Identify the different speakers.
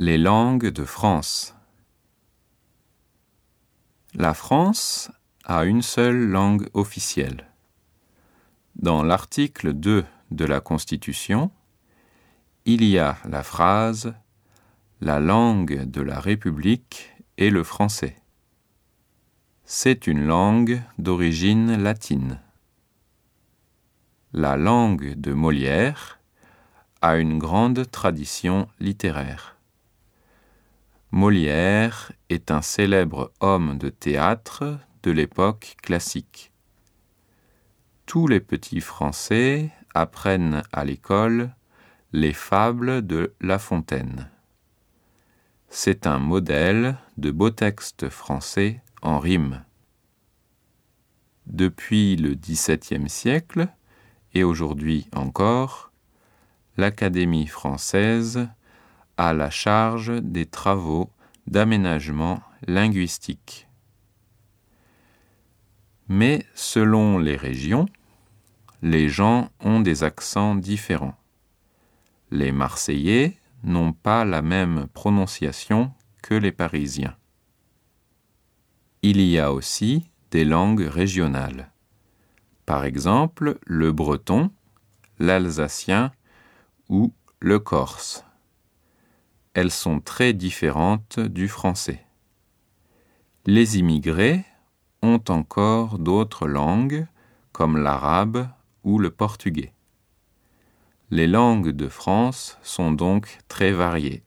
Speaker 1: Les langues de France. La France a une seule langue officielle. Dans l'article 2 de la Constitution, il y a la phrase La langue de la République est le français. C'est une langue d'origine latine. La langue de Molière a une grande tradition littéraire. Molière est un célèbre homme de théâtre de l'époque classique. Tous les petits Français apprennent à l'école les fables de La Fontaine. C'est un modèle de beaux textes français en rime. Depuis le XVIIe siècle, et aujourd'hui encore, l'Académie française a la charge des travaux d'aménagement linguistique. Mais selon les régions, les gens ont des accents différents. Les Marseillais n'ont pas la même prononciation que les Parisiens. Il y a aussi des langues régionales. Par exemple, le breton, l'alsacien ou le corse. Elles sont très différentes du français. Les immigrés ont encore d'autres langues comme l'arabe ou le portugais. Les langues de France sont donc très variées.